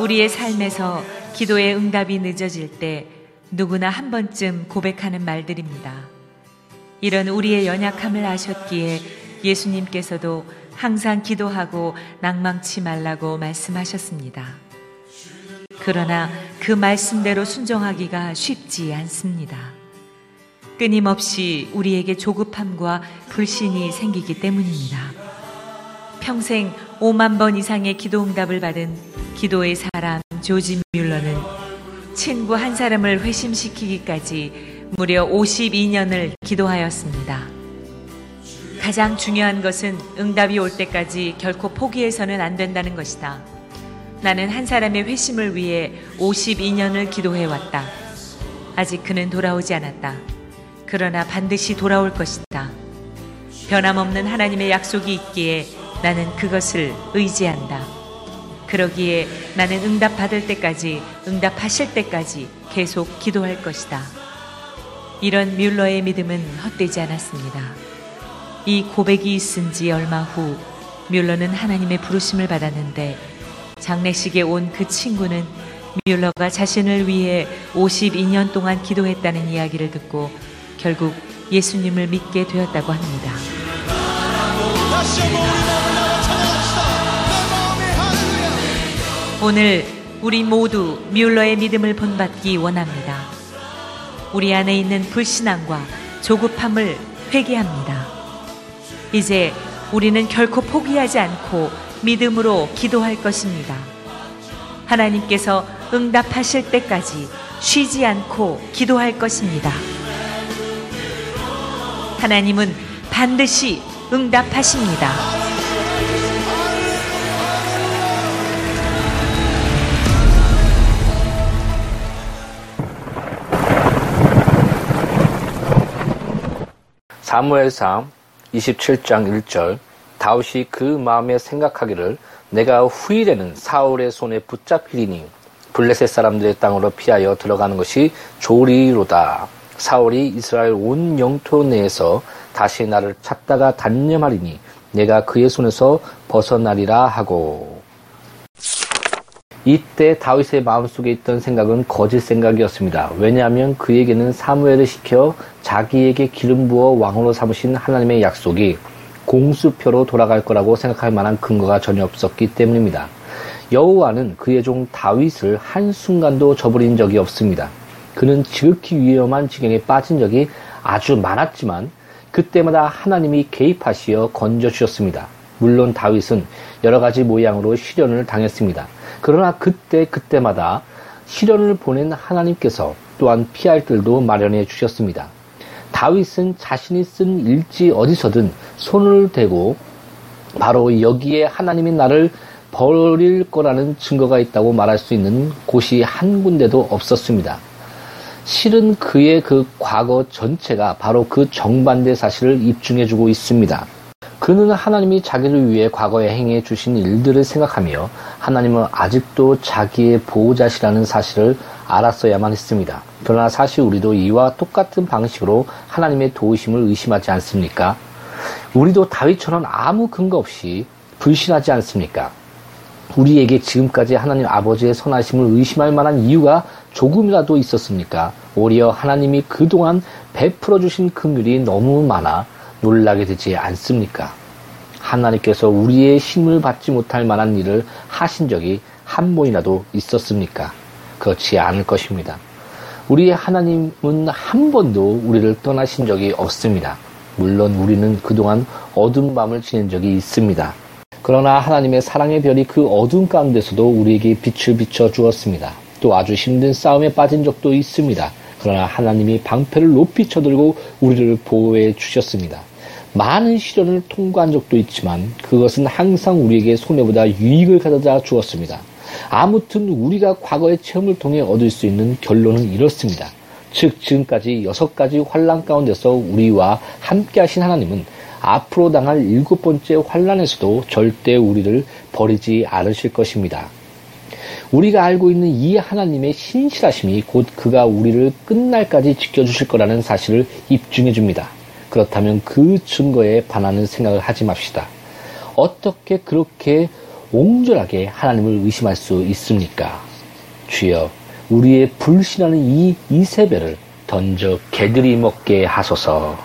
우리의 삶에서 기도의 응답이 늦어질 때 누구나 한 번쯤 고백하는 말들입니다. 이런 우리의 연약함을 아셨기에 예수님께서도 항상 기도하고 낭망치 말라고 말씀하셨습니다. 그러나 그 말씀대로 순종하기가 쉽지 않습니다. 끊임없이 우리에게 조급함과 불신이 생기기 때문입니다. 평생 5만 번 이상의 기도 응답을 받은 기도의 사람 조지 뮬러는 친구 한 사람을 회심시키기까지 무려 52년을 기도하였습니다. 가장 중요한 것은 응답이 올 때까지 결코 포기해서는 안 된다는 것이다. 나는 한 사람의 회심을 위해 52년을 기도해왔다. 아직 그는 돌아오지 않았다. 그러나 반드시 돌아올 것이다. 변함없는 하나님의 약속이 있기에 나는 그것을 의지한다. 그러기에 나는 응답 받을 때까지, 응답하실 때까지 계속 기도할 것이다. 이런 뮬러의 믿음은 헛되지 않았습니다. 이 고백이 있은 지 얼마 후 뮬러는 하나님의 부르심을 받았는데 장례식에 온 그 친구는 뮬러가 자신을 위해 52년 동안 기도했다는 이야기를 듣고 결국 예수님을 믿게 되었다고 합니다. 오늘 우리 모두 뮬러의 믿음을 본받기 원합니다. 우리 안에 있는 불신앙과 조급함을 회개합니다. 이제 우리는 결코 포기하지 않고 믿음으로 기도할 것입니다. 하나님께서 응답하실 때까지 쉬지 않고 기도할 것입니다. 하나님은 반드시 응답하십니다. 사무엘상 27장 1절 다윗이 그 마음에 생각하기를 내가 후일에는 사울의 손에 붙잡히리니 블레셋 사람들의 땅으로 피하여 들어가는 것이 좋으리로다. 사울이 이스라엘 온 영토 내에서 다시 나를 찾다가 단념하리니 내가 그의 손에서 벗어나리라 하고 이때 다윗의 마음속에 있던 생각은 거짓 생각이었습니다. 왜냐하면 그에게는 사무엘을 시켜 자기에게 기름 부어 왕으로 삼으신 하나님의 약속이 공수표로 돌아갈 거라고 생각할 만한 근거가 전혀 없었기 때문입니다. 여호와는 그의 종 다윗을 한순간도 저버린 적이 없습니다. 그는 지극히 위험한 지경에 빠진 적이 아주 많았지만 그때마다 하나님이 개입하시어 건져 주셨습니다. 물론 다윗은 여러 가지 모양으로 시련을 당했습니다. 그러나 그때 그때마다 시련을 보낸 하나님께서 또한 피할 길도 마련해 주셨습니다. 다윗은 자신이 쓴 일지 어디서든 손을 대고 바로 여기에 하나님이 나를 버릴 거라는 증거가 있다고 말할 수 있는 곳이 한 군데도 없었습니다. 실은 그의 그 과거 전체가 바로 그 정반대 사실을 입증해주고 있습니다. 그는 하나님이 자기를 위해 과거에 행해 주신 일들을 생각하며 하나님은 아직도 자기의 보호자시라는 사실을 알았어야만 했습니다. 그러나 사실 우리도 이와 똑같은 방식으로 하나님의 도우심을 의심하지 않습니까? 우리도 다윗처럼 아무 근거 없이 불신하지 않습니까? 우리에게 지금까지 하나님 아버지의 선하심을 의심할 만한 이유가 조금이라도 있었습니까? 오히려 하나님이 그동안 베풀어 주신 긍휼이 너무 많아 놀라게 되지 않습니까? 하나님께서 우리의 힘을 받지 못할 만한 일을 하신 적이 한 번이라도 있었습니까? 그렇지 않을 것입니다. 우리의 하나님은 한 번도 우리를 떠나신 적이 없습니다. 물론 우리는 그동안 어두운 밤을 지낸 적이 있습니다. 그러나 하나님의 사랑의 별이 그 어두운 가운데서도 우리에게 빛을 비춰 주었습니다. 또 아주 힘든 싸움에 빠진 적도 있습니다. 그러나 하나님이 방패를 높이 쳐들고 우리를 보호해 주셨습니다. 많은 시련을 통과한 적도 있지만 그것은 항상 우리에게 손해보다 유익을 가져다 주었습니다. 아무튼 우리가 과거의 체험을 통해 얻을 수 있는 결론은 이렇습니다. 즉 지금까지 여섯 가지 환란 가운데서 우리와 함께 하신 하나님은 앞으로 당할 일곱 번째 환란에서도 절대 우리를 버리지 않으실 것입니다. 우리가 알고 있는 이 하나님의 신실하심이 곧 그가 우리를 끝날까지 지켜주실 거라는 사실을 입증해 줍니다. 그렇다면 그 증거에 반하는 생각을 하지 맙시다. 어떻게 그렇게 옹졸하게 하나님을 의심할 수 있습니까? 주여, 우리의 불신하는 이 이세벨을 던져 개들이 먹게 하소서.